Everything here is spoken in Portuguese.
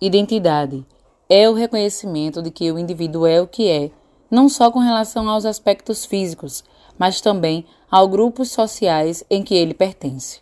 Identidade é o reconhecimento de que o indivíduo é o que é, não só com relação aos aspectos físicos, mas também aos grupos sociais em que ele pertence.